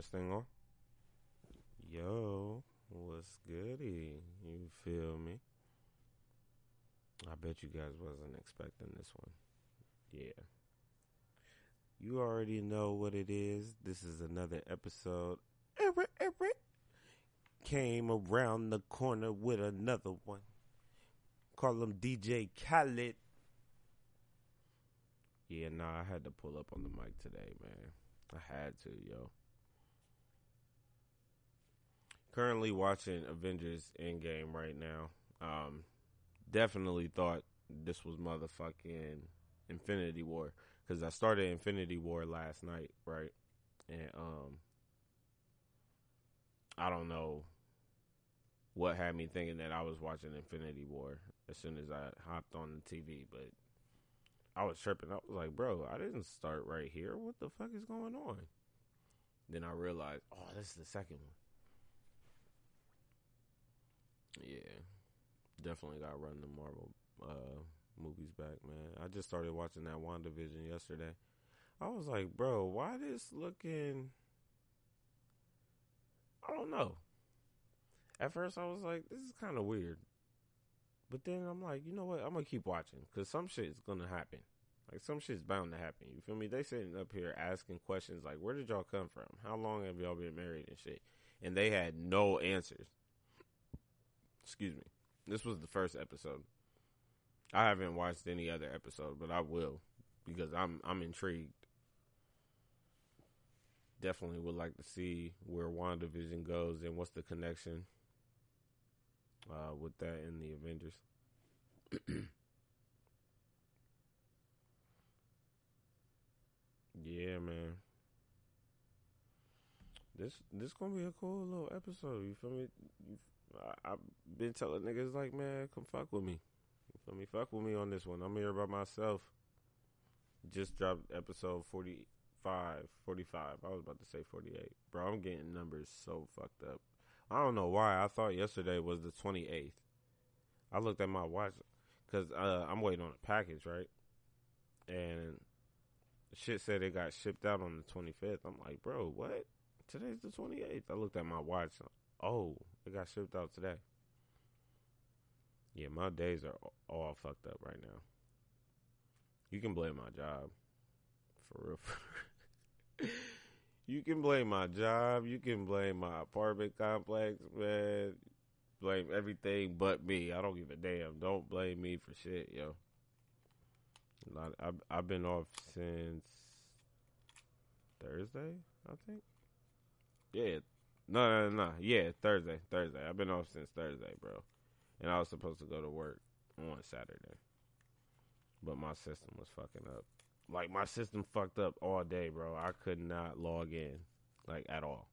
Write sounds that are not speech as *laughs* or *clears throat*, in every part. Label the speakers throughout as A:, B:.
A: This thing on? Yo, what's goody? You feel me? I bet you guys wasn't expecting this one. Yeah. You already know what it is. This is another episode. Eric, Eric came around the corner with another one. Call him DJ Khaled. Yeah, nah, I had to pull up on the mic today, man. I had to, yo. Currently watching Avengers Endgame right now. Um, definitely thought this was motherfucking Infinity War because I started Infinity War last night, right? And um, I don't know what had me thinking that I was watching Infinity War as soon as I hopped on the TV, but I was tripping. I was like, bro, I didn't start right here. What the fuck is going on? Then I realized, oh, this is the second one. Yeah, definitely got run the Marvel uh, movies back, man. I just started watching that WandaVision yesterday. I was like, bro, why this looking? I don't know. At first, I was like, this is kind of weird. But then I'm like, you know what? I'm gonna keep watching because some shit is gonna happen. Like some shit's bound to happen. You feel me? They sitting up here asking questions like, "Where did y'all come from? How long have y'all been married and shit?" And they had no answers. Excuse me. This was the first episode. I haven't watched any other episode, but I will because I'm I'm intrigued. Definitely would like to see where WandaVision goes and what's the connection uh, with that in the Avengers. *clears throat* yeah, man. This this gonna be a cool little episode. You feel me? You, I, I've been telling niggas like, man, come fuck with me. Feel me? Fuck with me on this one. I'm here by myself. Just dropped episode 45, 45. I was about to say 48. Bro, I'm getting numbers so fucked up. I don't know why. I thought yesterday was the 28th. I looked at my watch because uh, I'm waiting on a package, right? And shit said it got shipped out on the 25th. I'm like, bro, what? Today's the 28th. I looked at my watch. Oh, it got shipped out today. Yeah, my days are all fucked up right now. You can blame my job. For real. *laughs* you can blame my job. You can blame my apartment complex, man. Blame everything but me. I don't give a damn. Don't blame me for shit, yo. I've, I've been off since Thursday, I think. Yeah. No, no, no. Yeah, Thursday. Thursday. I've been off since Thursday, bro and I was supposed to go to work on Saturday, but my system was fucking up. Like my system fucked up all day, bro. I could not log in, like at all.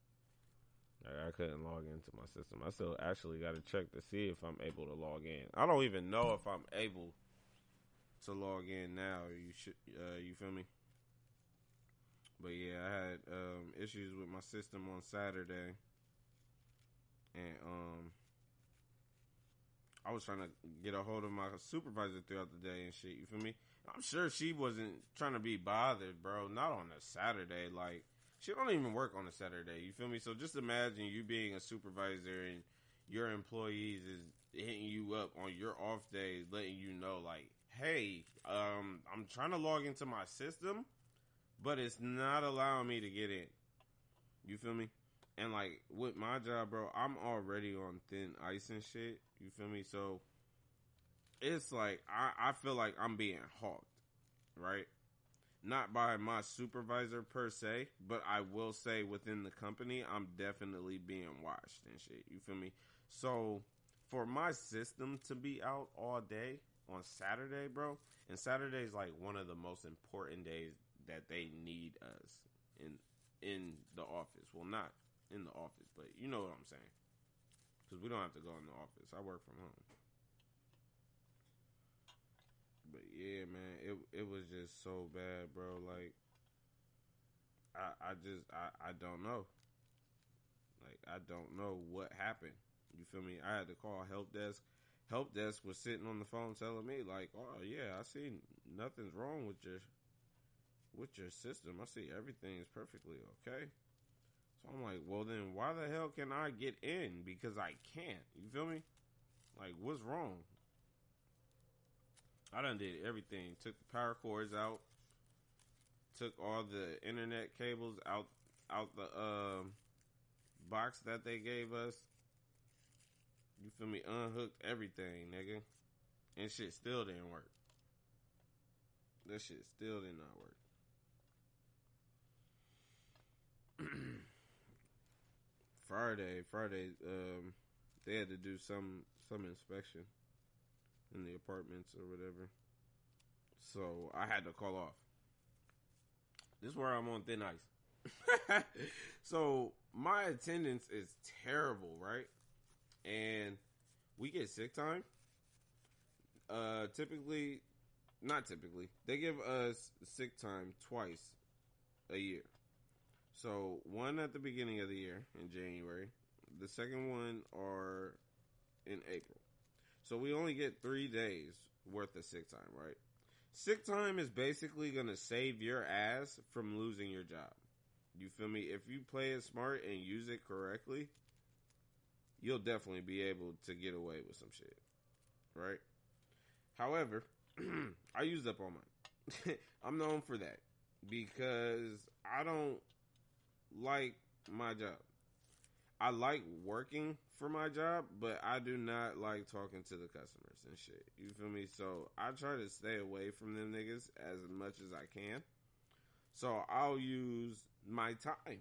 A: Like, I couldn't log into my system. I still actually got to check to see if I'm able to log in. I don't even know if I'm able to log in now. You should, uh, you feel me? But yeah, I had um, issues with my system on Saturday, and um, I was trying to get a hold of my supervisor throughout the day and shit. You feel me? I'm sure she wasn't trying to be bothered, bro. Not on a Saturday. Like she don't even work on a Saturday. You feel me? So just imagine you being a supervisor and your employees is hitting you up on your off days, letting you know like, hey, um, I'm trying to log into my system, but it's not allowing me to get in. You feel me? And like with my job, bro, I'm already on thin ice and shit. You feel me? So it's like I, I feel like I'm being hawked, right? Not by my supervisor per se, but I will say within the company, I'm definitely being watched and shit. You feel me? So for my system to be out all day on Saturday, bro, and Saturday is like one of the most important days that they need us in in the office. Well, not in the office, but you know what I'm saying. Because we don't have to go in the office. I work from home. But yeah, man, it it was just so bad, bro. Like, I I just I I don't know. Like I don't know what happened. You feel me? I had to call help desk. Help desk was sitting on the phone telling me like, "Oh yeah, I see nothing's wrong with your with your system. I see everything is perfectly okay." So I'm like, well then why the hell can I get in? Because I can't. You feel me? Like what's wrong? I done did everything. Took the power cords out. Took all the internet cables out out the um, box that they gave us. You feel me? Unhooked everything, nigga. And shit still didn't work. That shit still did not work. *clears throat* Friday, Friday, um, they had to do some some inspection in the apartments or whatever. So I had to call off. This is where I'm on thin ice. *laughs* so my attendance is terrible, right? And we get sick time. Uh, typically, not typically, they give us sick time twice a year. So one at the beginning of the year in January, the second one are in April. So we only get three days worth of sick time, right? Sick time is basically gonna save your ass from losing your job. You feel me? If you play it smart and use it correctly, you'll definitely be able to get away with some shit. Right? However, *clears throat* I used up all mine. *laughs* I'm known for that because I don't like my job. I like working for my job, but I do not like talking to the customers and shit. You feel me? So I try to stay away from them niggas as much as I can. So I'll use my time.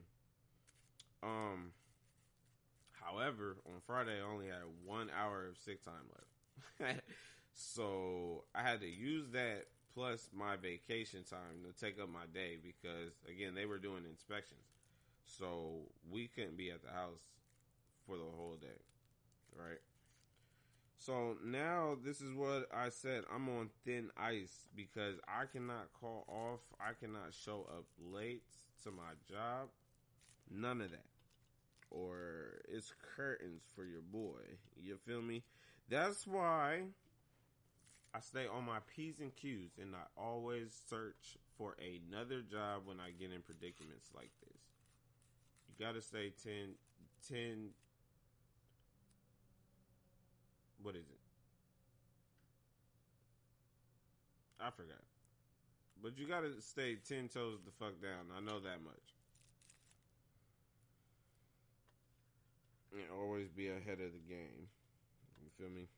A: Um however, on Friday I only had one hour of sick time left. *laughs* so I had to use that plus my vacation time to take up my day because again they were doing inspections. So we couldn't be at the house for the whole day. Right? So now this is what I said. I'm on thin ice because I cannot call off. I cannot show up late to my job. None of that. Or it's curtains for your boy. You feel me? That's why I stay on my P's and Q's and I always search for another job when I get in predicaments like this. Gotta stay 10, 10 what is it? I forgot. But you gotta stay ten toes the fuck down. I know that much. And always be ahead of the game. You feel me?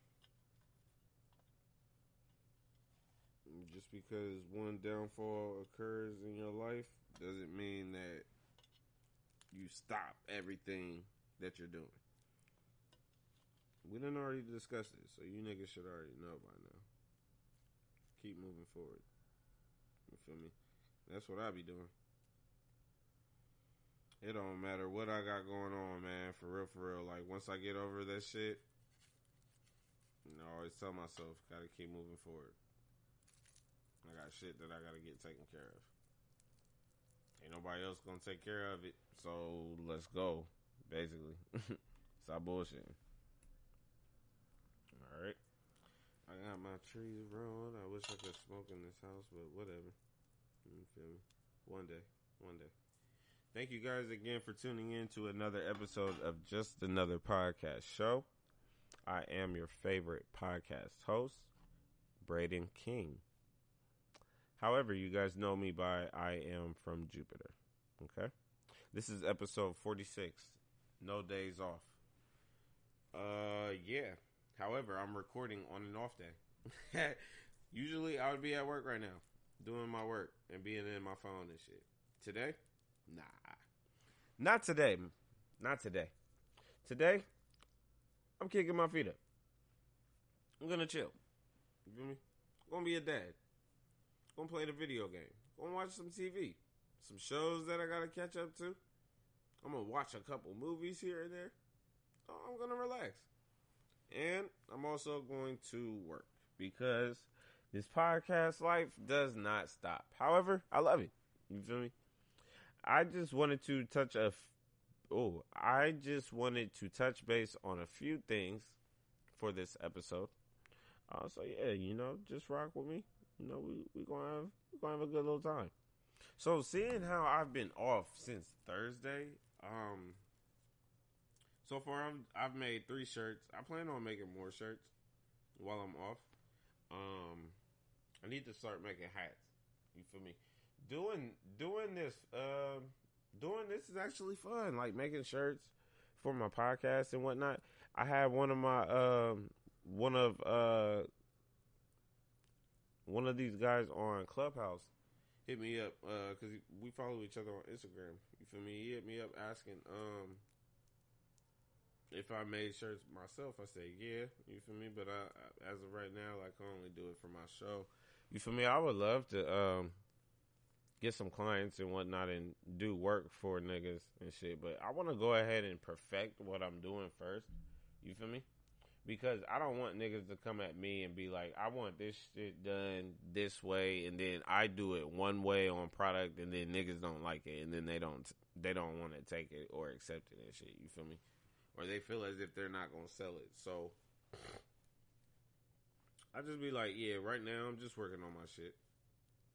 A: Just because one downfall occurs in your life doesn't mean that you stop everything that you're doing. We didn't already discuss this, so you niggas should already know by now. Keep moving forward. You feel me? That's what I be doing. It don't matter what I got going on, man. For real, for real. Like once I get over that shit, you know, I always tell myself, gotta keep moving forward. I got shit that I gotta get taken care of. Ain't nobody else gonna take care of it, so let's go. Basically, *laughs* stop bullshitting. Alright. I got my trees growing. I wish I could smoke in this house, but whatever. You feel me? One day. One day. Thank you guys again for tuning in to another episode of Just Another Podcast Show. I am your favorite podcast host, Braden King. However, you guys know me by I am from Jupiter. Okay? This is episode 46. No days off. Uh, yeah. However, I'm recording on an off day. *laughs* Usually, I would be at work right now, doing my work and being in my phone and shit. Today, nah, not today, not today. Today, I'm kicking my feet up. I'm gonna chill. You feel me? gonna be a dad. Gonna play the video game. gonna watch some TV, some shows that I gotta catch up to. I'm gonna watch a couple movies here and there. I'm gonna relax. And I'm also going to work because this podcast life does not stop. However, I love it. You feel me? I just wanted to touch a. F- oh, I just wanted to touch base on a few things for this episode. Uh, so yeah, you know, just rock with me. You know, we we gonna have we gonna have a good little time. So seeing how I've been off since Thursday, Um, so far I've, I've made three shirts. I plan on making more shirts while I'm off. Um, I need to start making hats. You feel me? Doing doing this uh, doing this is actually fun. Like making shirts for my podcast and whatnot. I had one of my um one of uh one of these guys on Clubhouse hit me up because uh, we follow each other on Instagram. You feel me? He hit me up asking um if I made shirts myself. I said yeah. You feel me? But I, as of right now, like I only do it for my show. You feel me? I would love to um get some clients and whatnot and do work for niggas and shit. But I want to go ahead and perfect what I'm doing first. You feel me? Because I don't want niggas to come at me and be like, I want this shit done this way, and then I do it one way on product, and then niggas don't like it, and then they don't they don't want to take it or accept it and shit. You feel me? Or they feel as if they're not gonna sell it. So I just be like, yeah, right now I'm just working on my shit.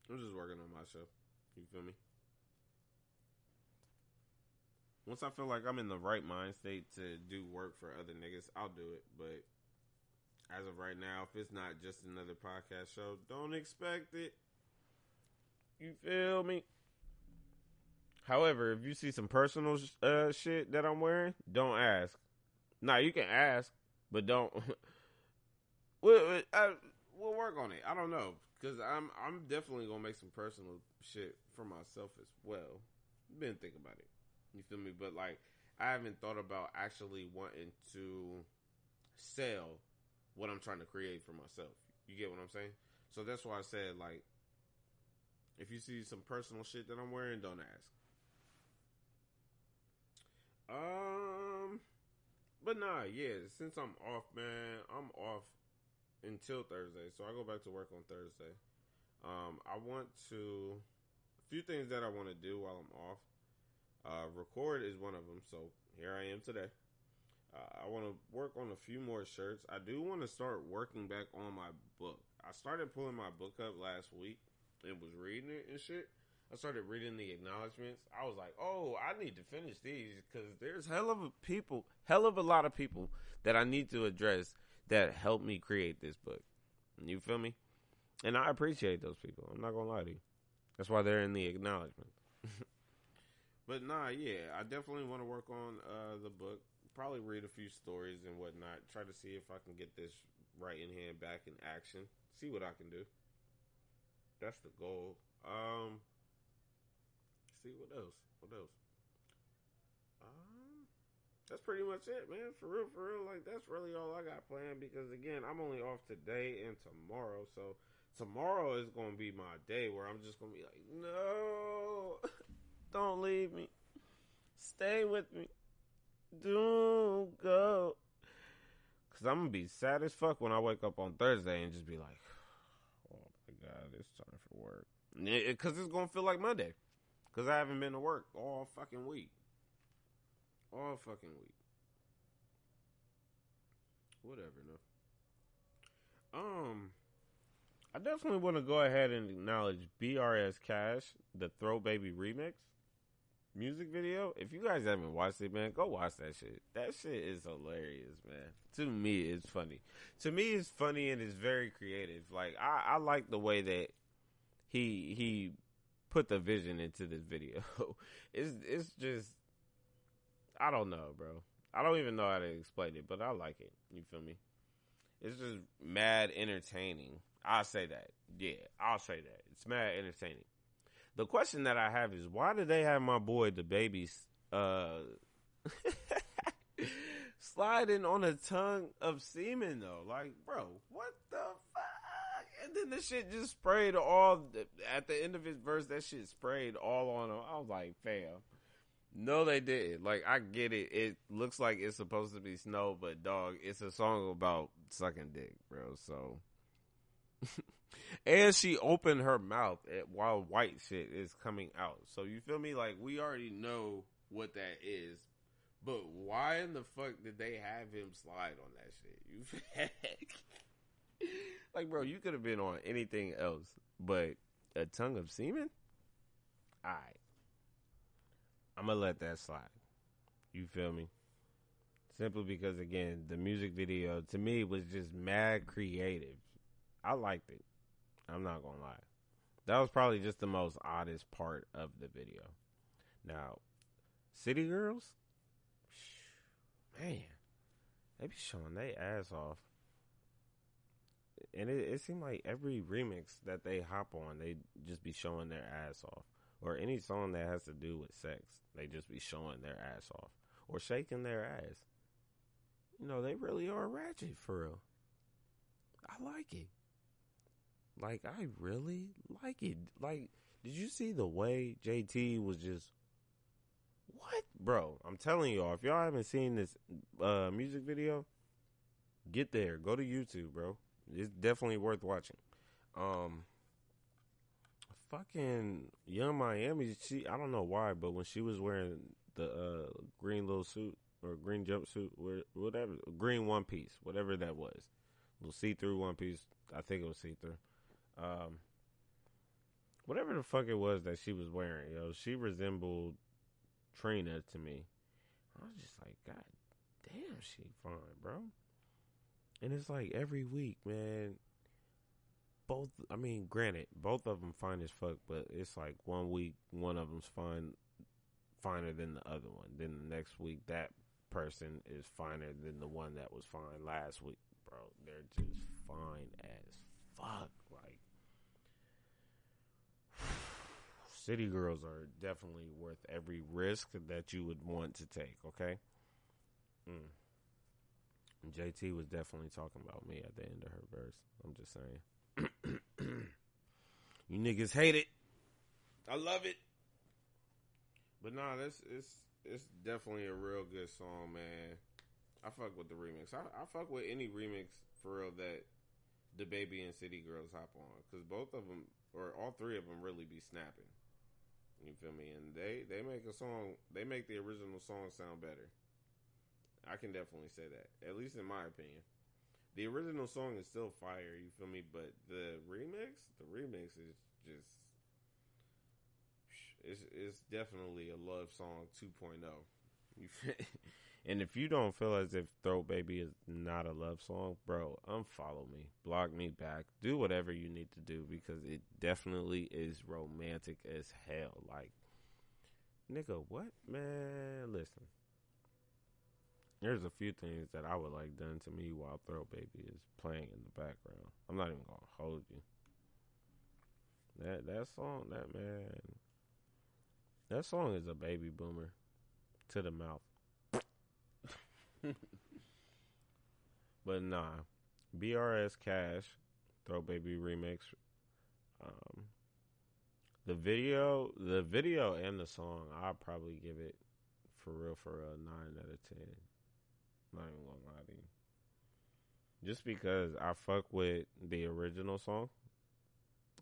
A: I'm just working on myself. You feel me? Once I feel like I'm in the right mind state to do work for other niggas, I'll do it. But as of right now, if it's not just another podcast show, don't expect it. You feel me? However, if you see some personal uh, shit that I'm wearing, don't ask. Nah, you can ask, but don't. *laughs* we'll, I, we'll work on it. I don't know because I'm I'm definitely gonna make some personal shit for myself as well. Been thinking about it. You feel me? But like, I haven't thought about actually wanting to sell what I'm trying to create for myself. You get what I'm saying? So that's why I said like, if you see some personal shit that I'm wearing, don't ask. Um, but nah, yeah. Since I'm off, man, I'm off until Thursday. So I go back to work on Thursday. Um, I want to a few things that I want to do while I'm off. Uh, record is one of them. So here I am today. Uh, I want to work on a few more shirts. I do want to start working back on my book. I started pulling my book up last week and was reading it and shit. I started reading the acknowledgments. I was like, oh, I need to finish these because there's hell of a people, hell of a lot of people that I need to address that helped me create this book. You feel me? And I appreciate those people. I'm not gonna lie to you. That's why they're in the acknowledgement. *laughs* But nah, yeah, I definitely want to work on uh, the book. Probably read a few stories and whatnot. Try to see if I can get this right in hand back in action. See what I can do. That's the goal. Um, see what else? What else? Um, that's pretty much it, man. For real, for real. Like that's really all I got planned because again, I'm only off today and tomorrow, so tomorrow is gonna be my day where I'm just gonna be like, no. *laughs* Don't leave me. Stay with me. Don't go. Cause I'm gonna be sad as fuck when I wake up on Thursday and just be like, *sighs* "Oh my god, it's time for work." Cause it's gonna feel like Monday. Cause I haven't been to work all fucking week. All fucking week. Whatever, no. Um, I definitely want to go ahead and acknowledge BRS Kash, the Throat Baby remix music video. If you guys haven't watched it, man, go watch that shit. That shit is hilarious, man. To me, it's funny. To me, it's funny and it's very creative. Like I, I like the way that he he put the vision into this video. *laughs* it's it's just I don't know, bro. I don't even know how to explain it, but I like it. You feel me? It's just mad entertaining. I'll say that. Yeah, I'll say that. It's mad entertaining. The question that I have is why do they have my boy the babies uh *laughs* sliding on a tongue of semen though? Like, bro, what the fuck? And then the shit just sprayed all at the end of his verse. That shit sprayed all on him. I was like, fam. No, they didn't. Like, I get it. It looks like it's supposed to be snow, but dog, it's a song about sucking dick, bro. So *laughs* and she opened her mouth at, while white shit is coming out. So you feel me? Like we already know what that is, but why in the fuck did they have him slide on that shit? You *laughs* like, bro, you could have been on anything else, but a tongue of semen. All right, I'm gonna let that slide. You feel me? Simply because again, the music video to me was just mad creative. I liked it. I'm not gonna lie. That was probably just the most oddest part of the video. Now, City Girls, man, they be showing their ass off. And it, it seemed like every remix that they hop on, they just be showing their ass off. Or any song that has to do with sex, they just be showing their ass off. Or shaking their ass. You know, they really are ratchet for real. I like it. Like, I really like it. Like, did you see the way JT was just what, bro? I'm telling y'all, if y'all haven't seen this uh, music video, get there. Go to YouTube, bro. It's definitely worth watching. Um, fucking Yung Miami. She, I don't know why, but when she was wearing the uh, green little suit or green jumpsuit, whatever, green one piece, whatever that was, little see through one piece. I think it was see through. Um, whatever the fuck it was that she was wearing, yo, she resembled Trina to me. I was just like, God damn, she fine, bro. And it's like every week, man. Both, I mean, granted, both of them fine as fuck, but it's like one week, one of them's fine, finer than the other one. Then the next week, that person is finer than the one that was fine last week, bro. They're just fine as fuck. City Girls are definitely worth every risk that you would want to take, okay? Mm. JT was definitely talking about me at the end of her verse. I'm just saying. *clears throat* you niggas hate it. I love it. But nah, this it's it's definitely a real good song, man. I fuck with the remix. I, I fuck with any remix for real that DaBaby and City Girls hop on because both of them or all three of them really be snapping. You feel me? And they they make a song. They make the original song sound better. I can definitely say that. At least in my opinion. The original song is still fire, you feel me? But the remix, the remix is just it's it's definitely a love song 2.0. You feel, *laughs* and if you don't feel as if Throat Baby is not a love song, bro, unfollow me, block me back, do whatever you need to do because it definitely is romantic as hell. Like, nigga, what? Man, listen. There's a few things that I would like done to me while Throat Baby is playing in the background. I'm not even gonna hold you. That that song, that man, that song is a baby boomer to the mouth. *laughs* but nah, BRS Kash, Throat Baby remix. Um, the video, the video and the song, I'll probably give it for real for a nine out of ten. Not even gonna lie to you. Just because I fuck with the original song,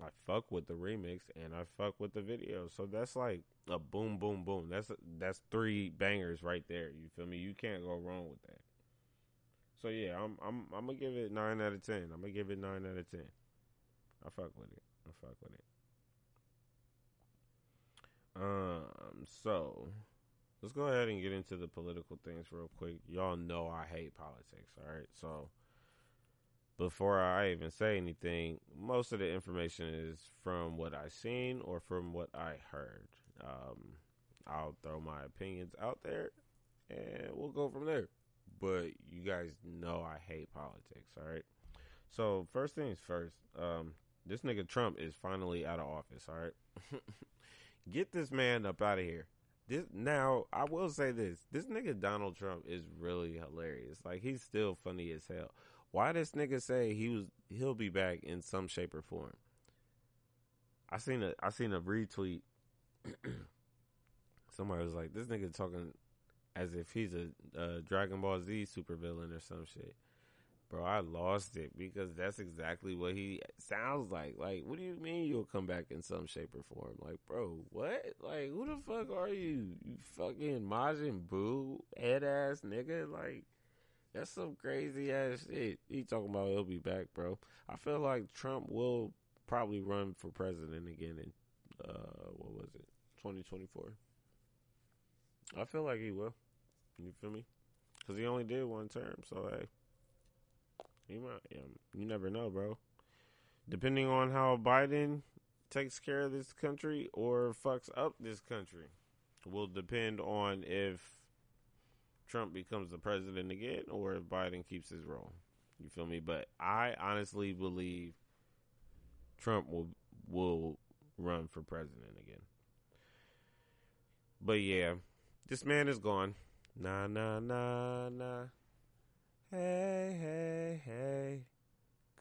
A: I fuck with the remix, and I fuck with the video. So that's like a boom, boom, boom. That's that's three bangers right there. You feel me? You can't go wrong with that. So yeah, I'm I'm I'm gonna give it nine out of ten. I'm gonna give it nine out of ten. I fuck with it. I fuck with it. Um, so let's go ahead and get into the political things real quick. Y'all know I hate politics, all right? So before I even say anything, most of the information is from what I seen or from what I heard. Um, I'll throw my opinions out there and we'll go from there. But you guys know I hate politics, all right? So, first things first, um, this nigga Trump is finally out of office, all right? *laughs* Get this man up out of here. This now, I will say this. This nigga Donald Trump is really hilarious. Like he's still funny as hell. Why this nigga say he was he'll be back in some shape or form? I seen a I seen a retweet. *clears throat* Somebody was like, "This nigga talking as if he's a, a Dragon Ball Z supervillain or some shit." Bro, I lost it because that's exactly what he sounds like. Like, what do you mean you'll come back in some shape or form? Like, bro, what? Like, who the fuck are you? You fucking Majin Buu head ass nigga? Like, that's some crazy ass shit. He talking about he'll be back, bro. I feel like Trump will probably run for president again in uh what was it? 2024. I feel like he will. You feel me? Because he only did one term, so hey, he might. Yeah, you never know, bro. Depending on how Biden takes care of this country or fucks up this country, will depend on if Trump becomes the president again or if Biden keeps his role. You feel me? But I honestly believe Trump will will run for president again. But yeah, this man is gone. Nah, nah, nah, nah. Hey, hey, hey.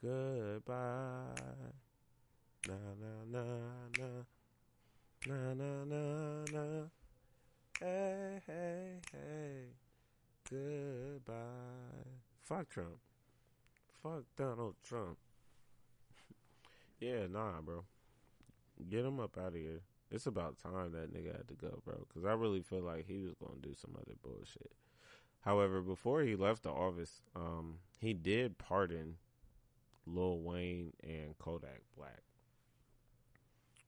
A: Goodbye. Nah, nah, nah, nah. Nah, nah, nah, nah. Hey, hey, hey. Goodbye. Fuck Trump. Fuck Donald Trump. *laughs* yeah, nah, bro. Get him up out of here. It's about time that nigga had to go, bro. Because I really feel like he was going to do some other bullshit. However, before he left the office, um, he did pardon Lil Wayne and Kodak Black.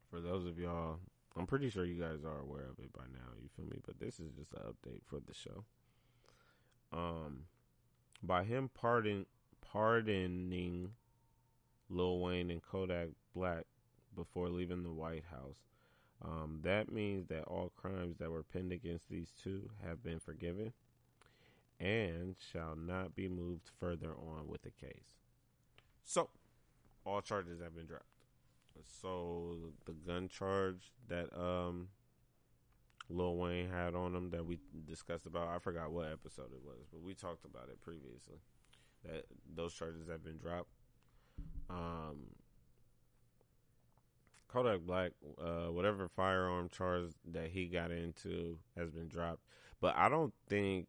A: For those of y'all, I'm pretty sure you guys are aware of it by now. You feel me? But this is just an update for the show. Um, by him pardon pardoning Lil Wayne and Kodak Black before leaving the White House, um, that means that all crimes that were pinned against these two have been forgiven and shall not be moved further on with the case. So, all charges have been dropped. So, the gun charge that um, Lil Wayne had on him that we discussed about, I forgot what episode it was, but we talked about it previously. That those charges have been dropped. Um, Kodak Black, uh, whatever firearm charge that he got into has been dropped. But I don't think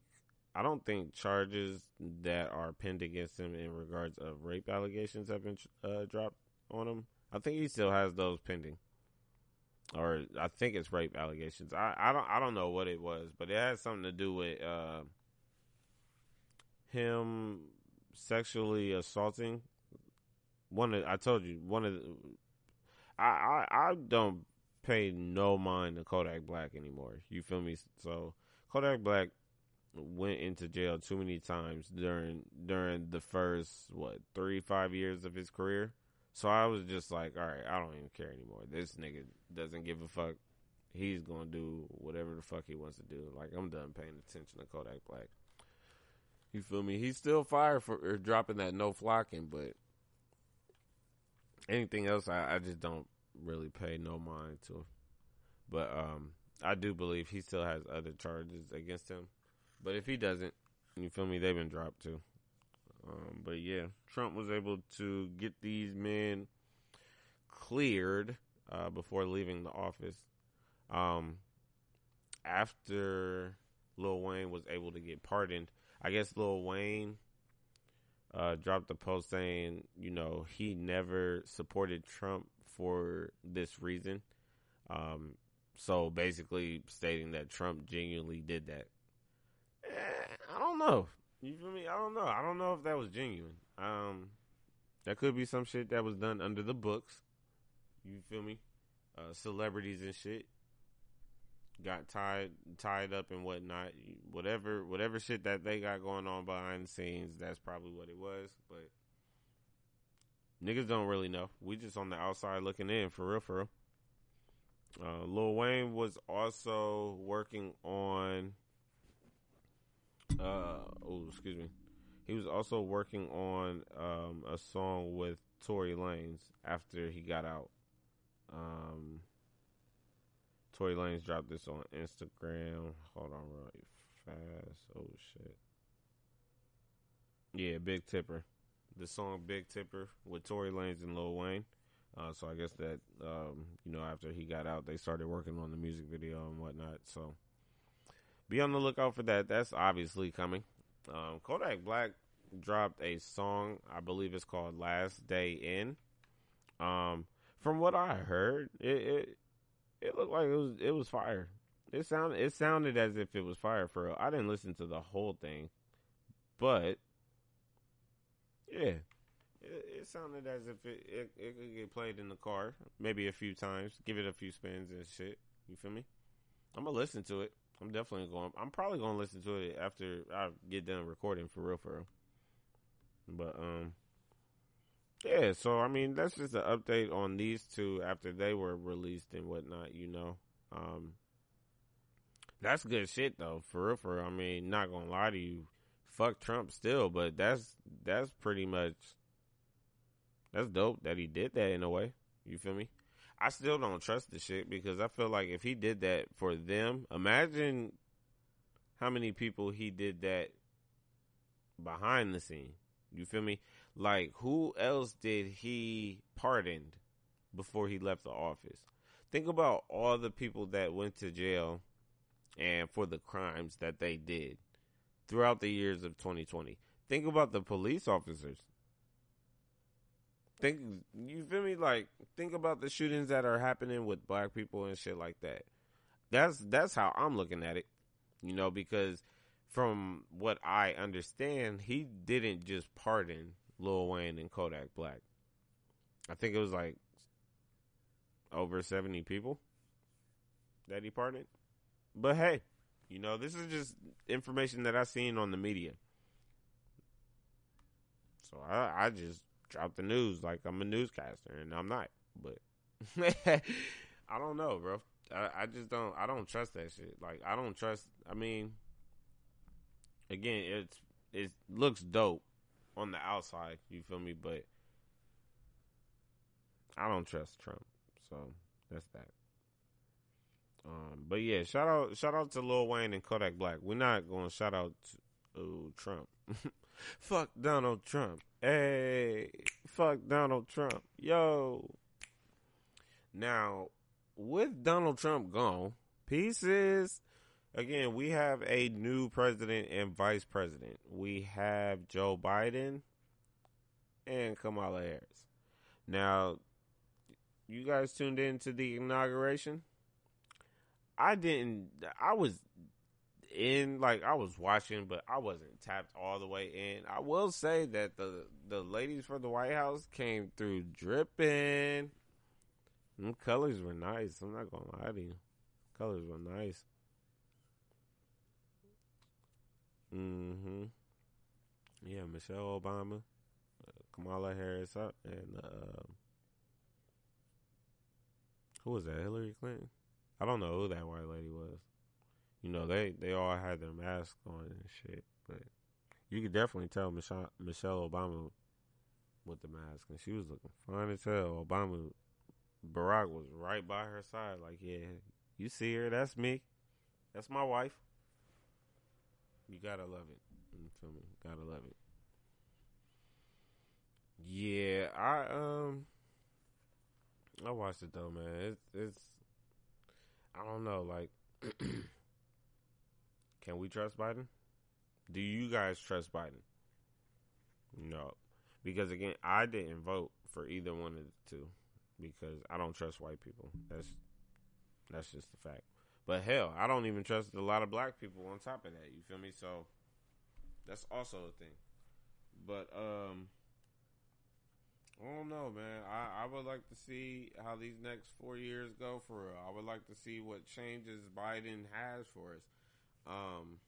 A: I don't think charges that are pinned against him in regards of rape allegations have been uh, dropped on him. I think he still has those pending, or I think it's rape allegations. I, I don't I don't know what it was, but it had something to do with uh, him sexually assaulting one. Of, I told you one of the I, I I don't pay no mind to Kodak Black anymore. You feel me? So Kodak Black went into jail too many times during during the first what three five years of his career. So I was just like, all right, I don't even care anymore. This nigga doesn't give a fuck. He's gonna do whatever the fuck he wants to do. Like I'm done paying attention to Kodak Black. You feel me? He's still fired for dropping that no flocking, but anything else, I, I just don't really pay no mind to. But um, I do believe he still has other charges against him. But if he doesn't, you feel me? They've been dropped too. Um, but yeah, Trump was able to get these men cleared uh, before leaving the office. Um, after Lil Wayne was able to get pardoned, I guess Lil Wayne uh, dropped a post saying, you know, he never supported Trump for this reason. Um, so basically stating that Trump genuinely did that. Eh, I don't know. You feel me? I don't know. I don't know if that was genuine. Um, that could be some shit that was done under the books. You feel me? Uh, celebrities and shit got tied tied up and whatnot. Whatever whatever shit that they got going on behind the scenes, that's probably what it was. But niggas don't really know. We just on the outside looking in for real, for real. Uh, Lil Wayne was also working on. Uh, oh, excuse me. He was also working on um, a song with Tory Lanez after he got out. Um, Tory Lanez dropped this on Instagram. Hold on, really fast. Oh shit. Yeah, Big Tipper. The song Big Tipper with Tory Lanez and Lil Wayne. Uh, so I guess that um, you know after he got out, they started working on the music video and whatnot. So be on the lookout for that. That's obviously coming. Um, Kodak Black dropped a song. I believe it's called "Last Day In." Um, from what I heard, it, it it looked like it was it was fire. It sounded it sounded as if it was fire for real. I didn't listen to the whole thing, but yeah, it, sounded as if it, it it could get played in the car maybe a few times. Give it a few spins and shit. You feel me? I'm gonna listen to it. I'm definitely going. I'm probably going to listen to it after I get done recording for real, for real. But um, yeah. So I mean, that's just an update on these two after they were released and whatnot. You know, um, that's good shit though, for real, for real. I mean, not gonna lie to you, fuck Trump still, but that's that's pretty much that's dope that he did that in a way. You feel me? I still don't trust the shit because I feel like if he did that for them, imagine how many people he did that behind the scene. You feel me? Like who else did he pardoned before he left the office? Think about all the people that went to jail and for the crimes that they did throughout the years of 2020. Think about the police officers think you feel me? Like think about the shootings that are happening with black people and shit like that. That's that's how i'm looking at it you know because from what i understand he didn't just pardon lil wayne and kodak black. I think it was like over 70 people that he pardoned. But hey you know this is just information that i seen on the media. So i i just drop the news like I'm a newscaster, and I'm not. But *laughs* I don't know, bro. I, I just don't. I don't trust that shit. Like I don't trust. I mean, again, it's it looks dope on the outside. You feel me? But I don't trust Trump. So that's that. Um, but yeah, shout out, shout out to Lil Wayne and Kodak Black. We're not going to shout out to oh, Trump. *laughs* Fuck Donald Trump. Hey, fuck Donald Trump. Yo. Now, with Donald Trump gone, pieces. Again, we have a new president and vice president. We have Joe Biden and Kamala Harris. Now, you guys tuned in to the inauguration? I didn't. I was in like I was watching, but I wasn't tapped all the way in. I will say that the the ladies from the White House came through dripping. Them colors were nice. I'm not gonna lie to you. Colors were nice. Mm-hmm. Yeah, Michelle Obama, uh, Kamala Harris, uh, and uh, who was that? Hillary Clinton. I don't know who that white lady was you know, they they all had their masks on and shit, but you could definitely tell Michelle Michelle Obama with the mask, and she was looking fine as hell. Obama, Barack was right by her side, like, yeah, you see her, that's me, that's my wife. You gotta love it. You feel me? Gotta love it. Yeah, I um, I watched it though, man. It's it's, I don't know, like. *clears throat* Can we trust Biden? Do you guys trust Biden? No. Because again, I didn't vote for either one of the two because I don't trust white people. That's that's just the fact. But hell, I don't even trust a lot of black people on top of that. You feel me? So that's also a thing. But um I don't know, man. I, I would like to see how these next four years go for real. I would like to see what changes Biden has for us. Um,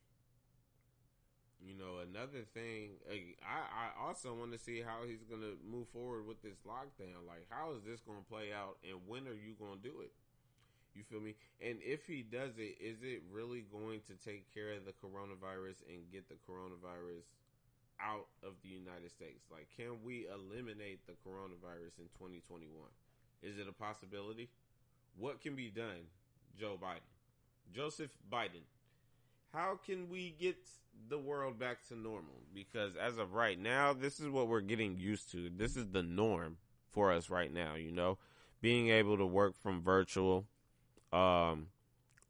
A: you know, another thing, I, I also want to see how he's going to move forward with this lockdown. Like, how is this going to play out, and when are you going to do it? You feel me? And if he does it, is it really going to take care of the coronavirus and get the coronavirus out of the United States? Like, can we eliminate the coronavirus in 2021? Is it a possibility? What can be done, Joe Biden? Joseph Biden how can we get the world back to normal? Because as of right now, this is what we're getting used to. This is the norm for us right now, you know, being able to work from virtual, um,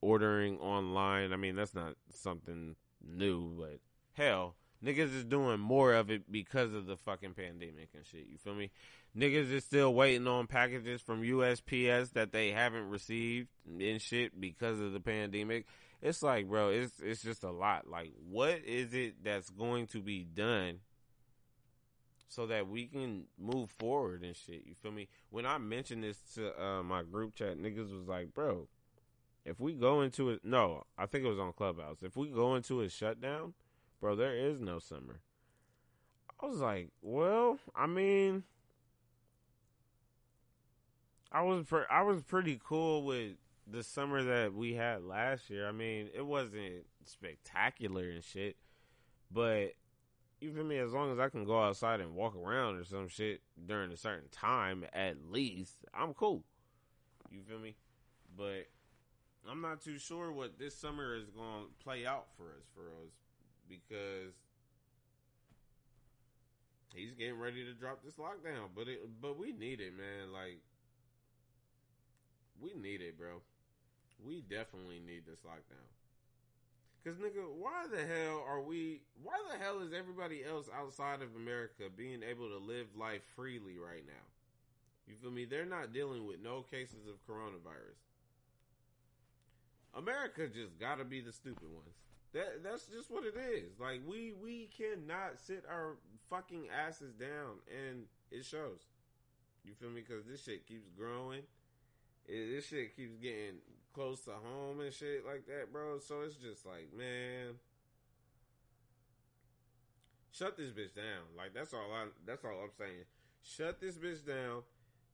A: ordering online. I mean, that's not something new, but hell, niggas is doing more of it because of the fucking pandemic and shit. You feel me? Niggas is still waiting on packages from USPS that they haven't received and shit because of the pandemic it's like, bro, it's it's just a lot. Like, what is it that's going to be done so that we can move forward and shit? You feel me? When I mentioned this to uh, my group chat, niggas was like, bro, if we go into it, no, I think it was on Clubhouse. If we go into a shutdown, bro, there is no summer. I was like, well, I mean, I was pre- I was pretty cool with the summer that we had last year. I mean, it wasn't spectacular and shit, but you feel me? As long as I can go outside and walk around or some shit during a certain time, at least I'm cool. You feel me? But I'm not too sure what this summer is going to play out for us, for us, because he's getting ready to drop this lockdown. But it, but we need it, man. Like we need it, bro. We definitely need this lockdown. Cause nigga, why the hell are we? Why the hell is everybody else outside of America being able to live life freely right now? You feel me? They're not dealing with no cases of coronavirus. America just gotta be the stupid ones. That that's just what it is. Like we we cannot sit our fucking asses down, and it shows. You feel me? Because this shit keeps growing. This shit keeps getting close to home and shit like that, bro. So it's just like, man, shut this bitch down. Like that's all I. That's all I'm saying. Shut this bitch down.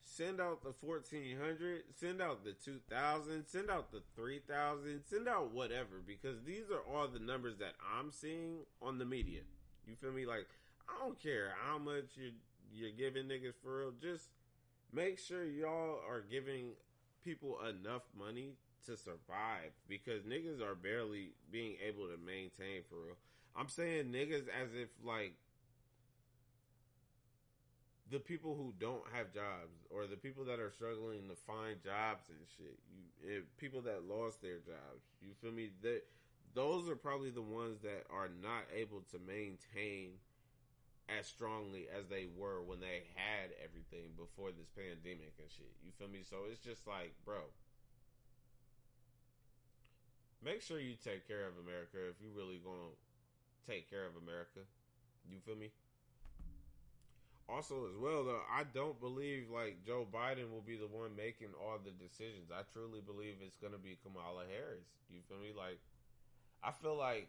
A: Send out the 1400, send out the 2000, send out the 3000, send out whatever because these are all the numbers that I'm seeing on the media. You feel me? Like I don't care how much you you're giving niggas for real. Just make sure y'all are giving people enough money to survive because niggas are barely being able to maintain for real. I'm saying niggas as if like the people who don't have jobs or the people that are struggling to find jobs and shit. You eh, people that lost their jobs. You feel me? That those are probably the ones that are not able to maintain as strongly as they were when they had everything before this pandemic and shit. You feel me? So it's just like, bro, make sure you take care of America if you really gonna take care of America. You feel me? Also, as well though, I don't believe like Joe Biden will be the one making all the decisions. I truly believe it's gonna be Kamala Harris. You feel me? Like, I feel like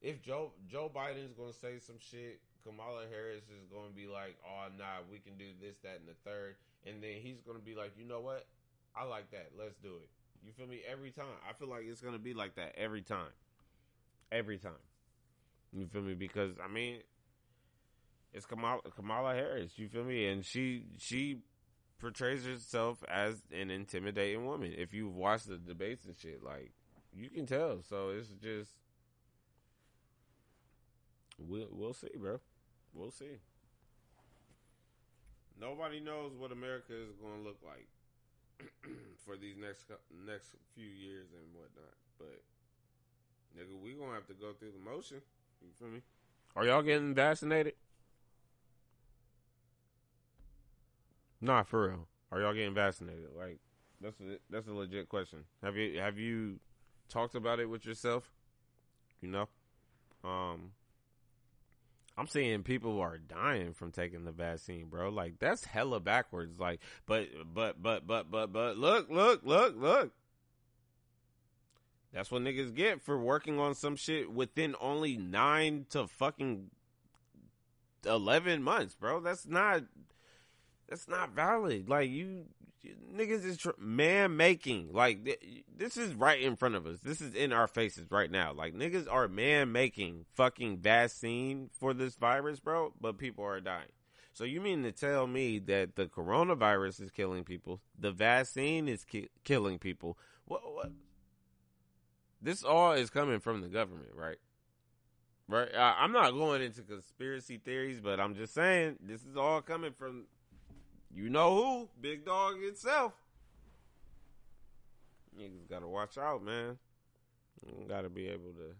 A: if Joe Joe Biden's gonna say some shit, Kamala Harris is gonna be like, "Oh nah, we can do this, that, and the third. and then he's gonna be like, "You know what? I like that. Let's do it." You feel me? Every time. I feel like it's gonna be like that every time. Every time. You feel me? Because I mean, it's Kamala, Kamala Harris. You feel me? And she she portrays herself as an intimidating woman. If you've watched the debates and shit, like you can tell. So it's just we'll we'll see, bro. We'll see. Nobody knows what America is going to look like. *clears throat* for these next next few years and whatnot. But nigga, we gonna have to go through the motion. You feel me? Are y'all getting vaccinated? Nah, for real. Are y'all getting vaccinated? Like that's a, that's a legit question. Have you have you talked about it with yourself? You know, um, I'm seeing people are dying from taking the vaccine, bro. Like that's hella backwards. Like, but but but but but but look look look look. That's what niggas get for working on some shit within only nine to fucking eleven months, bro. That's not that's not valid. Like you niggas is tr- man making. Like th- this is right in front of us. This is in our faces right now. Like niggas are man making fucking vaccine for this virus, bro. But people are dying. So you mean to tell me that the coronavirus is killing people, the vaccine is ki- killing people? What? What? This all is coming from the government, right? Right. I'm not going into conspiracy theories, but I'm just saying this is all coming from you know who? Big dog itself. Niggas gotta watch out, man. You gotta be able to.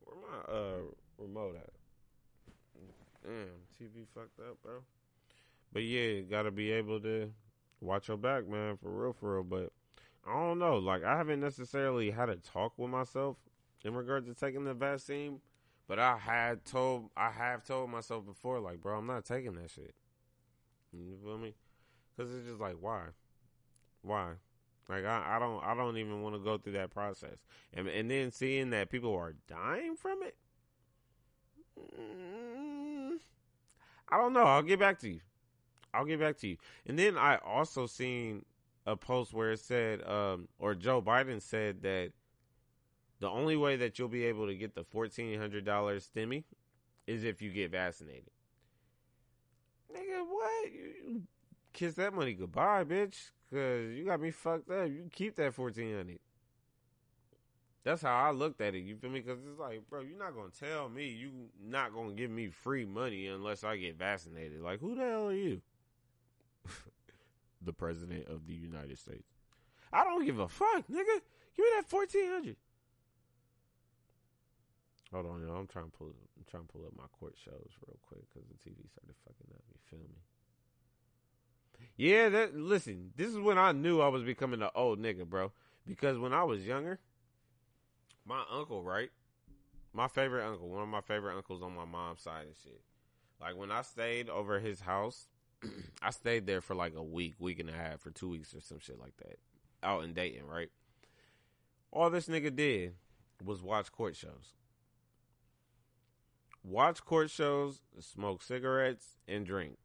A: Where my uh remote at? Damn, TV fucked up, bro. But yeah, gotta be able to watch your back, man, for real, for real. But I don't know. Like I haven't necessarily had a talk with myself in regards to taking the vaccine, but I had told I have told myself before, like, bro, I'm not taking that shit. You feel me? Because it's just like, why? Why? Like I, I don't I don't even want to go through that process. And and then seeing that people are dying from it. Mm, I don't know. I'll get back to you. I'll get back to you. And then I also seen a post where it said, um, or Joe Biden said that the only way that you'll be able to get the fourteen hundred dollars stimmy is if you get vaccinated. Nigga, what? You kiss that money goodbye, bitch. Cause you got me fucked up. You keep that fourteen hundred. That's how I looked at it. You feel me? Because it's like, bro, you're not gonna tell me you not gonna give me free money unless I get vaccinated. Like, who the hell are you? *laughs* the president of the United States. I don't give a fuck, nigga. Give me that fourteen hundred. Hold on, yo. I'm trying to pull. I'm trying to pull up my court shows real quick because the TV started fucking up. You feel me? Yeah, that. Listen, this is when I knew I was becoming an old nigga, bro. Because when I was younger, my uncle, right? My favorite uncle, one of my favorite uncles on my mom's side and shit. Like when I stayed over his house, *clears throat* I stayed there for like a week, week and a half, for two weeks or some shit like that, out in Dayton, right? All this nigga did was watch court shows watch court shows, smoke cigarettes, and drink.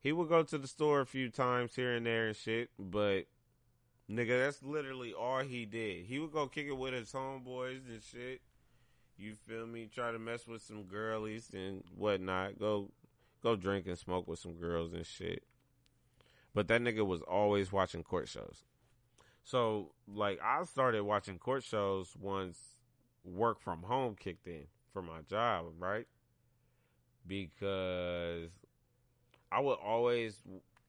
A: He would go to the store a few times here and there and shit, but nigga, that's literally all he did. He would go kick it with his homeboys and shit. You feel me? Try to mess with some girlies and whatnot. Go, go drink and smoke with some girls and shit. But that nigga was always watching court shows. So, like, I started watching court shows once work from home kicked in for my job, right? Because I would always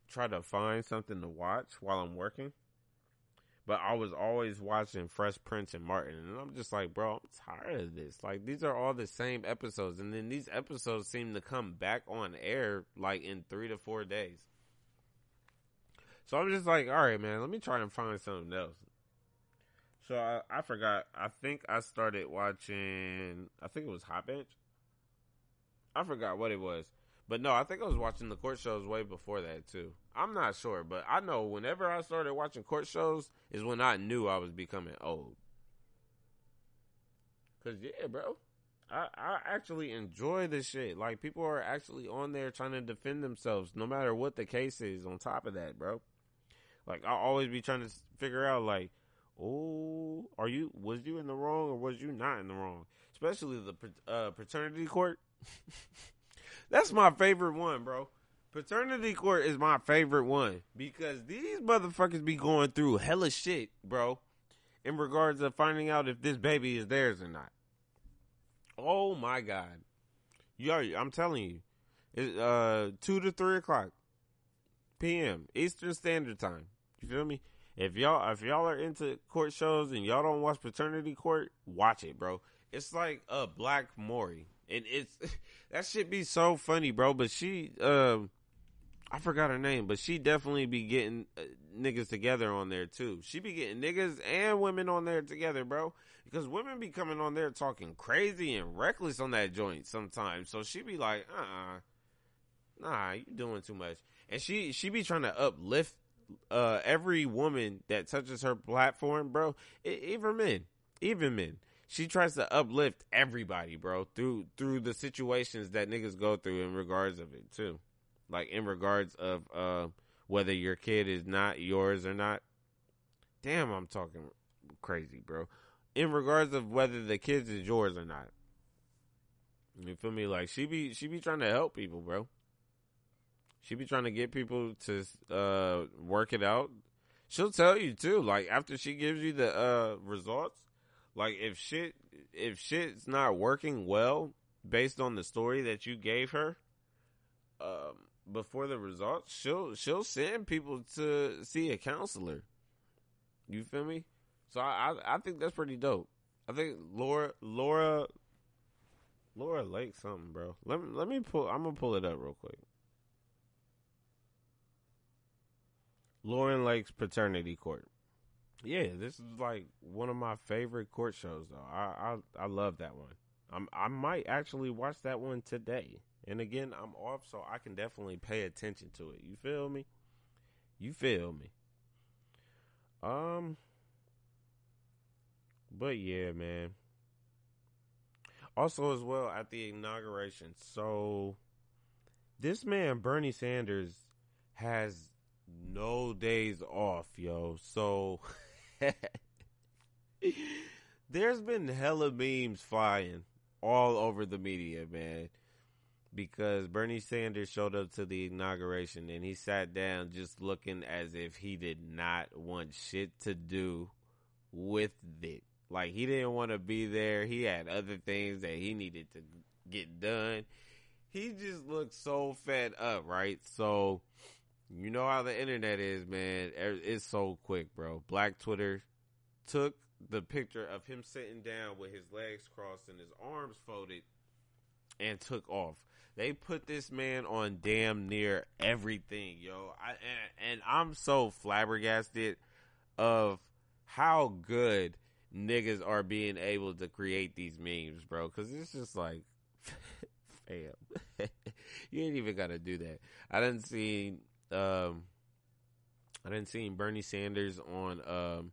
A: try to find something to watch while I'm working. But I was always watching Fresh Prince and Martin, and I'm just like, bro, I'm tired of this. Like, these are all the same episodes, and then these episodes seem to come back on air like in three to four days. So I'm just like, all right, man, let me try and find something else. So I, I forgot. I think I started watching. I think it was Hot Bench. I forgot what it was, but no, I think I was watching the court shows way before that too. I'm not sure, but I know whenever I started watching court shows is when I knew I was becoming old. Cause yeah, bro, I I actually enjoy this shit. Like people are actually on there trying to defend themselves, no matter what the case is. On top of that, bro, like I always be trying to figure out like oh, are you was you in the wrong or was you not in the wrong? Especially the uh, paternity court. *laughs* That's my favorite one, bro. Paternity court is my favorite one because these motherfuckers be going through hella shit, bro, in regards of finding out if this baby is theirs or not. Oh my god, you are, I'm telling you, it's uh two to three o'clock p.m. Eastern Standard Time. You feel me? If y'all if y'all are into court shows and y'all don't watch Paternity Court, watch it, bro. It's like a Black Maury, and it's *laughs* that should be so funny, bro. But she, um, I forgot her name, but she definitely be getting uh, niggas together on there too. She be getting niggas and women on there together, bro. Because women be coming on there talking crazy and reckless on that joint sometimes. So she be like, uh, uh-uh. nah, you doing too much. And she she be trying to uplift uh, every woman that touches her platform, bro, even men, even men, she tries to uplift everybody, bro, through through the situations that niggas go through in regards of it too, like in regards of uh, whether your kid is not yours or not. Damn, I'm talking crazy, bro. In regards of whether the kids is yours or not. You feel me? Like she be she be trying to help people, bro. She be trying to get people to uh, work it out. She'll tell you too. Like after she gives you the uh, results, like if shit if shit's not working well based on the story that you gave her um, before the results, she'll she'll send people to see a counselor. You feel me? So I I, I think that's pretty dope. I think Laura Laura Laura Lake something, bro. Let me let me pull. I'm gonna pull it up real quick. Lauren Lake's Paternity Court. Yeah, this is like one of my favorite court shows though. I I, I love that one. I'm I might actually watch that one today. And again, I'm off so I can definitely pay attention to it. You feel me? You feel me? Um, but yeah, man. Also, as well at the inauguration, so this man Bernie Sanders has no days off, yo. So *laughs* there's been hella memes flying all over the media, man. Because Bernie Sanders showed up to the inauguration and he sat down just looking as if he did not want shit to do with it. Like he didn't want to be there. He had other things that he needed to get done. He just looked so fed up, right? So you know how the internet is, man. Er, it's so quick, bro. Black Twitter took the picture of him sitting down with his legs crossed and his arms folded and took off. They put this man on damn near everything, yo. I, and, and I'm so flabbergasted of how good niggas are being able to create these memes, bro. Because it's just like, *laughs* fam, *laughs* you ain't even got to do that. I didn't see, um, I didn't see Bernie Sanders on um,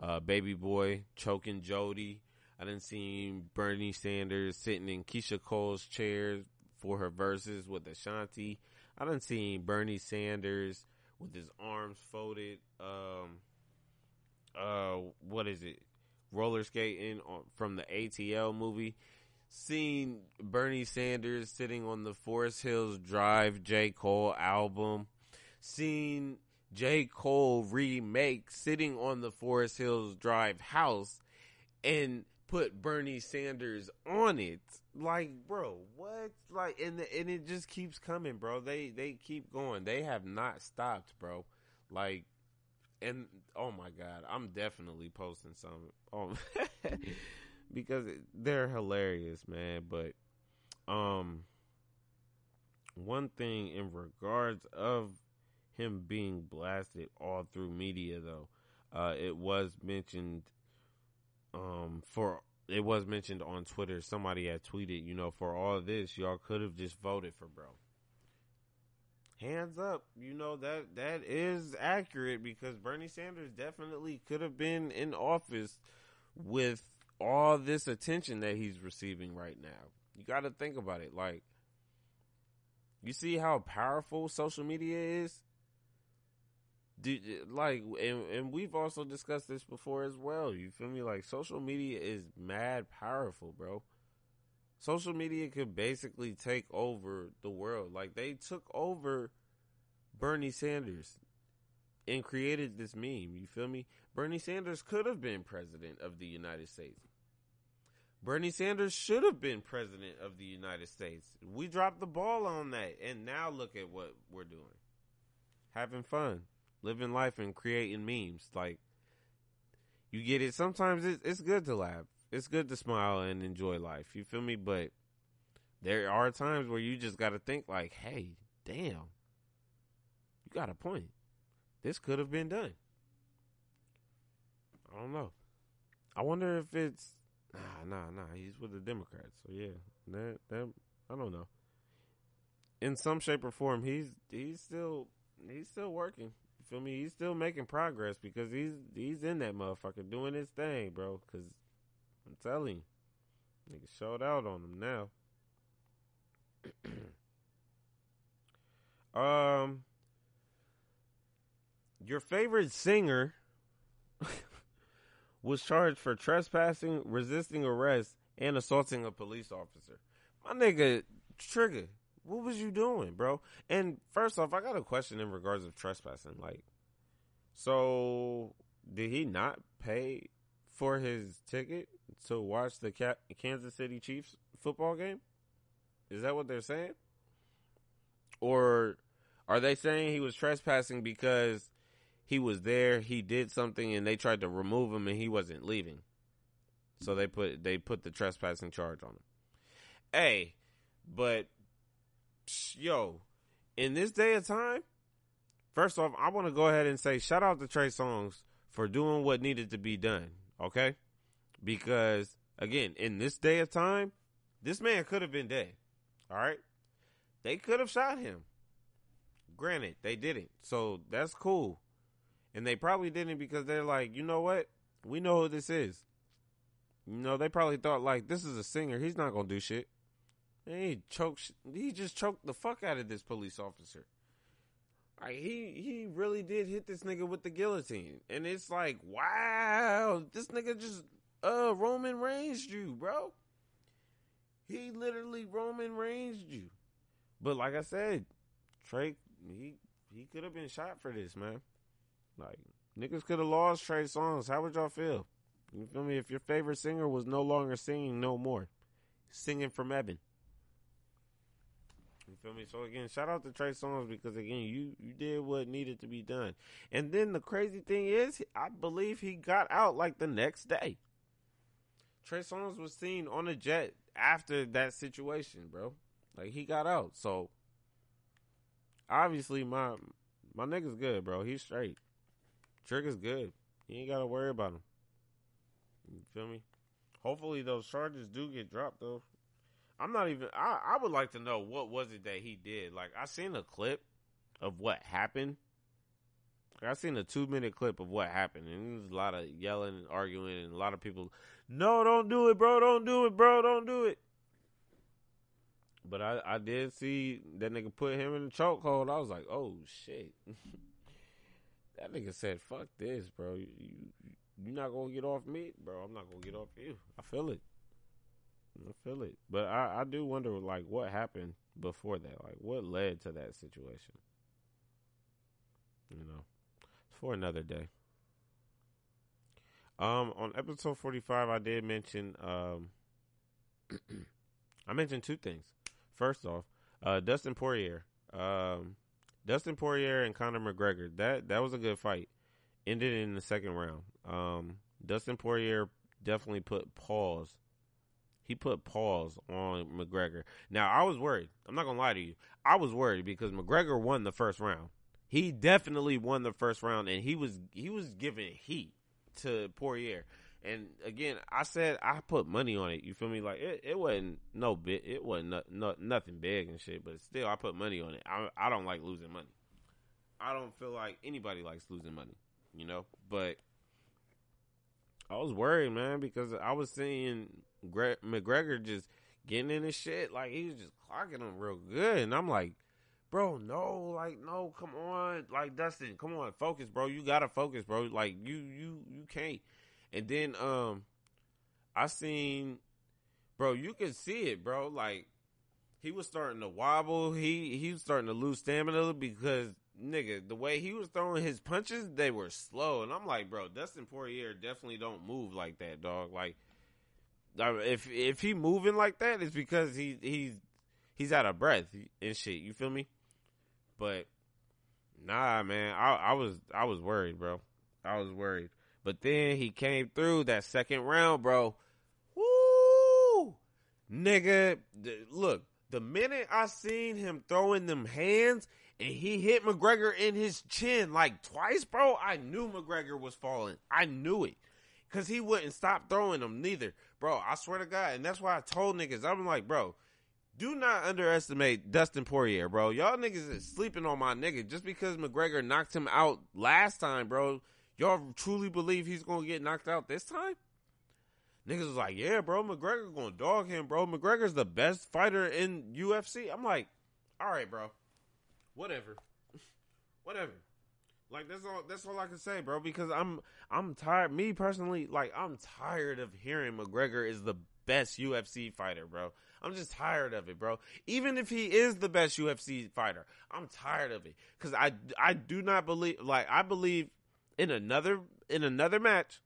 A: uh, Baby Boy choking Jody. I didn't see Bernie Sanders sitting in Keyshia Cole's chair for her Verzuz with Ashanti. I didn't see Bernie Sanders with his arms folded. Um, uh, what is it? Roller skating on, from the ATL movie. Seen Bernie Sanders sitting on the Forest Hills Drive J. Cole album. Seen J. Cole remake sitting on the Forest Hills Drive house and put Bernie Sanders on it. Like, bro, what? Like, and the, and it just keeps coming, bro. They they keep going. They have not stopped, bro. Like, and oh my god, I'm definitely posting some. Oh, *laughs* because they're hilarious, man. But um, one thing in regards of him being blasted all through media though. Uh, it was mentioned um, for it was mentioned on Twitter. Somebody had tweeted, you know, for all this, y'all could have just voted for bro. Hands up, you know that that is accurate because Bernie Sanders definitely could have been in office with all this attention that he's receiving right now. You got to think about it. Like, you see how powerful social media is? like and, and we've also discussed this before as well. You feel me? Like social media is mad powerful bro. Social media could basically take over the world. Like they took over bernie sanders and created this meme. You feel me? Bernie sanders could have been president of the united states bernie sanders should have been president of the united states we dropped the ball on that and now look at what we're doing having fun living life and creating memes. Like, you get it. Sometimes it's, it's good to laugh. It's good to smile and enjoy life. You feel me? But there are times where you just got to think like, hey, damn, you got a point. This could have been done. I don't know. I wonder if it's nah, nah, nah. He's with the Democrats, so yeah, that that I don't know. In some shape or form, he's he's still he's still working You feel me? He's still making progress because he's he's in that motherfucker doing his thing, bro. Cause I'm telling you, nigga showed out on him now. *clears throat* um, your favorite singer *laughs* was charged for trespassing, resisting arrest, and assaulting a police officer. My nigga, Trigga, what was you doing, bro? And first off, I got a question in regards of trespassing. Like, so did he not pay for his ticket to watch the Kansas City Chiefs football game? Is that what they're saying? Or are they saying he was trespassing because he was there, he did something, and they tried to remove him, and he wasn't leaving? So they put they put the trespassing charge on him. Hey, but yo, in this day of time, first off, I want to go ahead and say shout out to Trey Songz for doing what needed to be done. Okay, because again, in this day of time, this man could have been dead. All right, they could have shot him. Granted, they didn't, so that's cool. And they probably didn't because they're like, you know what? We know who this is. You know, they probably thought like this is a singer. He's not gonna do shit. And he choked. He just choked the fuck out of this police officer. Like he he really did hit this nigga with the guillotine, and it's like, wow, this nigga just uh Roman Reigns you, bro. He literally Roman Reigns you. But like I said, Trey he he could have been shot for this, man. Like niggas could have lost Trey Songz. How would y'all feel? You feel me? If your favorite singer was no longer singing no more, singing from Evan. You feel me? So again, shout out to Trey Songz because again, you you did what needed to be done. And then the crazy thing is, I believe he got out like the next day. Trey Songz was seen on a jet after that situation, bro. Like he got out. So obviously my my nigga's good, bro. He's straight. Trigga's good. You ain't gotta worry about him. You feel me? Hopefully those charges do get dropped though. I'm not even I, I would like to know what was it that he did. Like I seen a clip of what happened. I seen a two minute clip of what happened, and there was a lot of yelling and arguing, and a lot of people, no, don't do it, bro, don't do it, bro, don't do it. But I, I did see that nigga put him in the chokehold. I was like, oh shit. *laughs* that nigga said, fuck this, bro. You, you, you're not gonna get off me, bro. I'm not gonna get off you. I feel it. I feel it. But I, I do wonder, like, what happened before that? Like, what led to that situation? You know, for another day. Um, on episode 45, I did mention, um, *clears throat* I mentioned two things. First off, uh, Dustin Poirier, um, Dustin Poirier and Conor McGregor. That that was a good fight. Ended in the second round. Um, Dustin Poirier definitely put pause. He put pause on McGregor. Now I was worried. I'm not gonna lie to you. I was worried because McGregor won the first round. He definitely won the first round, and he was he was giving heat to Poirier. And again, I said I put money on it. You feel me? Like it, it wasn't no bit. It wasn't no, no, nothing big and shit. But still, I put money on it. I I don't like losing money. I don't feel like anybody likes losing money. You know, but I was worried, man, because I was seeing Gre- McGregor just getting in his shit. Like he was just clocking him real good, and I'm like, bro, no, like no, come on, like Dustin, come on, focus, bro. You gotta focus, bro. Like you, you, you can't. And then um I seen bro, you can see it, bro. Like he was starting to wobble. He he was starting to lose stamina because nigga, the way he was throwing his punches, they were slow. And I'm like, bro, Dustin Poirier definitely don't move like that, dog. Like if if he moving like that, it's because he he's he's out of breath and shit. You feel me? But nah, man, I I was I was worried, bro. I was worried. But then he came through that second round, bro. Woo! Nigga, look, the minute I seen him throwing them hands and he hit McGregor in his chin like twice, bro, I knew McGregor was falling. I knew it. Cause he wouldn't stop throwing them neither. Bro, I swear to God. And that's why I told niggas, I'm like, bro, do not underestimate Dustin Poirier, bro. Y'all niggas is sleeping on my nigga. Just because McGregor knocked him out last time, bro, Y'all truly believe he's gonna get knocked out this time? Niggas was like, yeah, bro, McGregor gonna dog him, bro. McGregor's the best fighter in UFC. I'm like, all right, bro, whatever, *laughs* whatever. Like that's all. That's all I can say, bro. Because I'm, I'm tired. Me personally, like I'm tired of hearing McGregor is the best UFC fighter, bro. I'm just tired of it, bro. Even if he is the best UFC fighter, I'm tired of it because I, I do not believe. Like I believe in another in another match,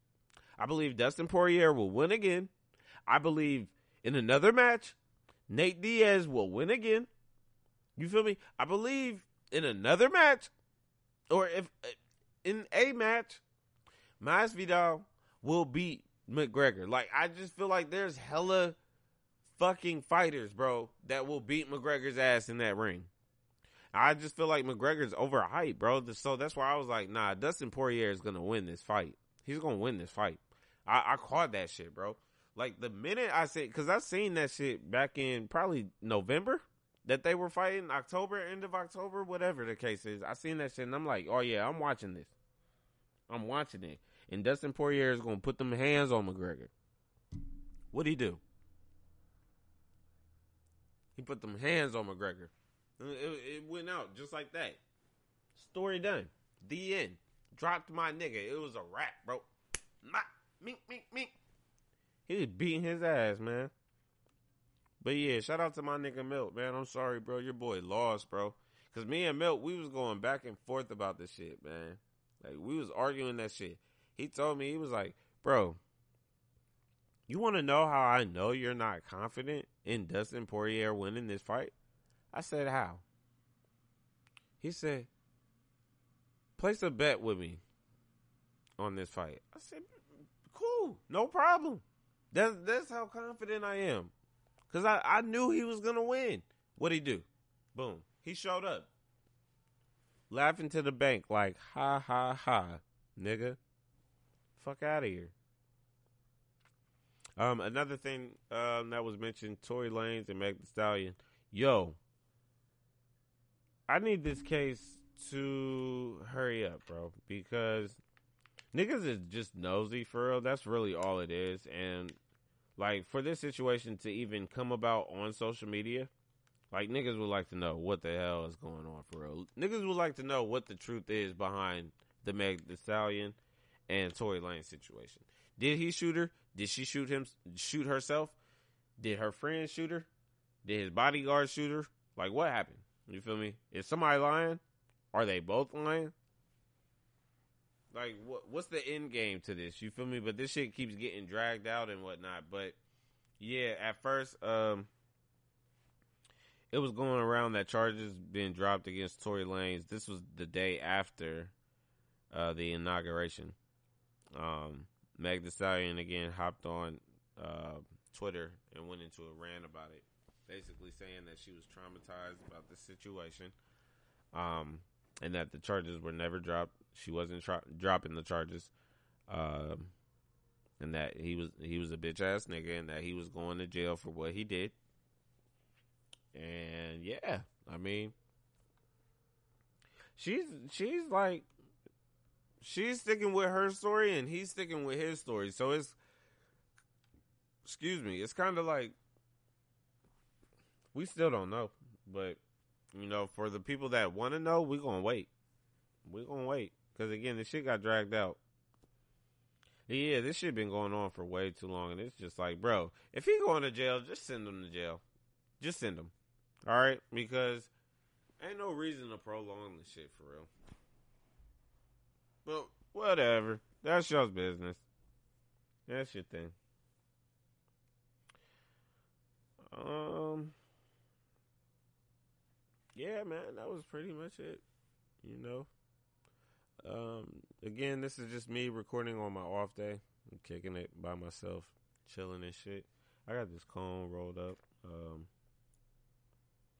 A: I believe Dustin Poirier will win again. I believe in another match, Nate Diaz will win again. You feel me? I believe in another match, or if uh, in a match, Masvidal will beat McGregor. Like I just feel like there's hella fucking fighters, bro, that will beat McGregor's ass in that ring. I just feel like McGregor's overhyped, bro. So that's why I was like, nah, Dustin Poirier is gonna win this fight. He's gonna win this fight. I, I caught that shit, bro. Like the minute I said, because I seen that shit back in probably November that they were fighting, October, end of October, whatever the case is. I seen that shit and I'm like, oh yeah, I'm watching this. I'm watching it. And Dustin Poirier is to put them hands on McGregor. What'd he do? He put them hands on McGregor. It, it went out just like that. Story done. The end. Dropped my nigga. It was a wrap, bro. Mink, mink, mink. He was beating his ass, man. But yeah, shout out to my nigga Milk, man. I'm sorry, bro. Your boy lost, bro. Cause me and Milk, we was going back and forth about this shit, man. Like we was arguing that shit. He told me he was like, bro, you want to know how I know you're not confident in Dustin Poirier winning this fight? I said, how? He said, place a bet with me on this fight. I said, cool, no problem. That's that's how confident I am. Cause I, I knew he was gonna win. What'd he do? Boom. He showed up. Laughing to the bank like ha ha ha, nigga. Fuck out of here. Um, another thing um, that was mentioned, Tory Lanez and Meg Thee Stallion. Yo, I need this case to hurry up, bro, because niggas is just nosy for real. That's really all it is. And like for this situation to even come about on social media, like niggas would like to know what the hell is going on for real. Niggas would like to know what the truth is behind the Meg Thee Stallion and Tory Lane situation. Did he shoot her? Did she shoot him? Shoot herself? Did her friend shoot her? Did his bodyguard shoot her? Like what happened? You feel me? Is somebody lying? Are they both lying? Like what what's the end game to this? You feel me? But this shit keeps getting dragged out and whatnot. But yeah, at first, um it was going around that charges being dropped against Tory Lanez. This was the day after uh the inauguration. Um Meg Thee Stallion again hopped on uh Twitter and went into a rant about it. Basically saying that she was traumatized about the situation. Um and that the charges were never dropped. She wasn't tra- dropping the charges, um, and that he was he was a bitch ass nigga, and that he was going to jail for what he did. And yeah, I mean, she's she's like she's sticking with her story, and he's sticking with his story. So it's excuse me, it's kind of like we still don't know, but you know, for the people that want to know, we're to wait. We're to wait. Because again, this shit got dragged out. Yeah, this shit been going on for way too long. And it's just like, bro, if he going to jail, just send him to jail. Just send him. All right? Because ain't no reason to prolong the shit for real. But whatever. That's y'all's business. That's your thing. Um yeah, man, that was pretty much it. You know. Um, again, this is just me recording on my off day. I'm kicking it by myself, chilling and shit. I got this cone rolled up. Um,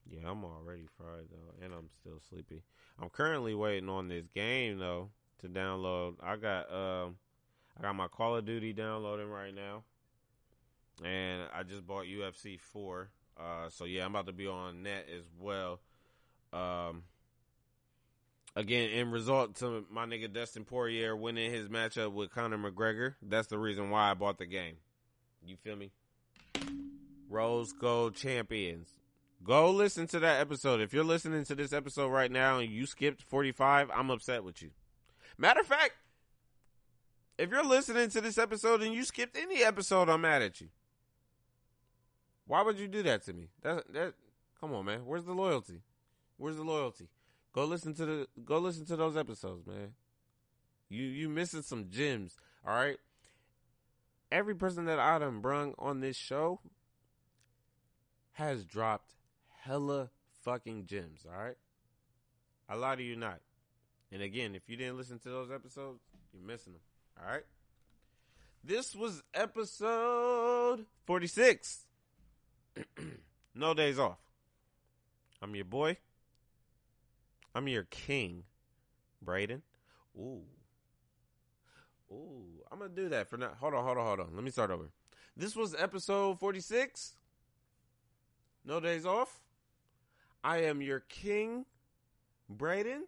A: yeah, I'm already fried though, and I'm still sleepy. I'm currently waiting on this game though to download. I got um, I got my Call of Duty downloading right now, and I just bought UFC four. Uh, so yeah, I'm about to be on net as well. Um, again, in result to my nigga Dustin Poirier winning his matchup with Conor McGregor, that's the reason why I bought the game. You feel me? Rose Gold Champions. Go listen to that episode. If you're listening to this episode right now and you skipped 45, I'm upset with you. Matter of fact, if you're listening to this episode and you skipped any episode, I'm mad at you. Why would you do that to me? That that come on, man. Where's the loyalty? Where's the loyalty? Go listen to the go listen to those episodes, man. You you missing some gems, all right? Every person that I done brung on this show has dropped hella fucking gems, all right? I lie to you not. And again, if you didn't listen to those episodes, you're missing them, all right? This was episode 46. *clears throat* no days off. I'm your boy, I'm your king, Braden. Ooh. Ooh. I'm going to do that for now. Hold on, hold on, hold on. Let me start over. This was episode 46. No days off. I am your king, Braden.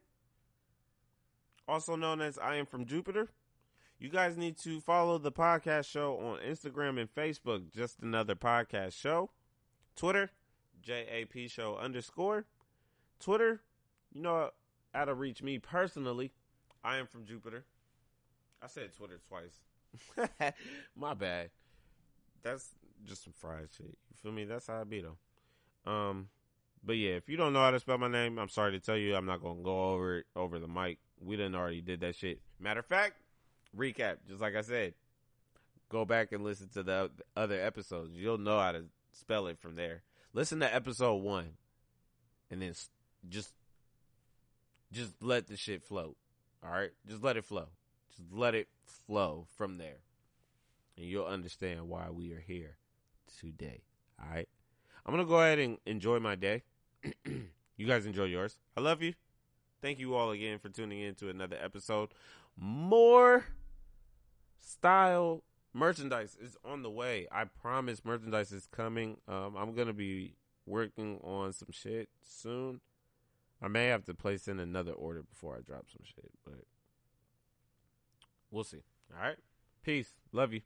A: also known as I Am From Jupiter. You guys need to follow the podcast show on Instagram and Facebook, just another podcast show. Twitter, JAP show underscore. Twitter, you know how to reach me personally. I am from Jupiter. I said Twitter twice. *laughs* My bad. That's just some fried shit. You feel me? That's how I be though. Um, but yeah, if you don't know how to spell my name, I'm sorry to tell you, I'm not gonna go over it over the mic. We didn't already did that shit. Matter of fact, recap, just like I said, go back and listen to the other episodes. You'll know how to spell it from there. Listen to episode one, and then just just let the shit float. All right, just let it flow. Just let it flow from there, and you'll understand why we are here today. All right, I'm gonna go ahead and enjoy my day. *clears throat* you guys enjoy yours. I love you. Thank you all again for tuning in to another episode. More style merchandise is on the way. I promise merchandise is coming. Um, I'm gonna be working on some shit soon. I may have to place in another order before I drop some shit, but we'll see. All right. Peace. Love you.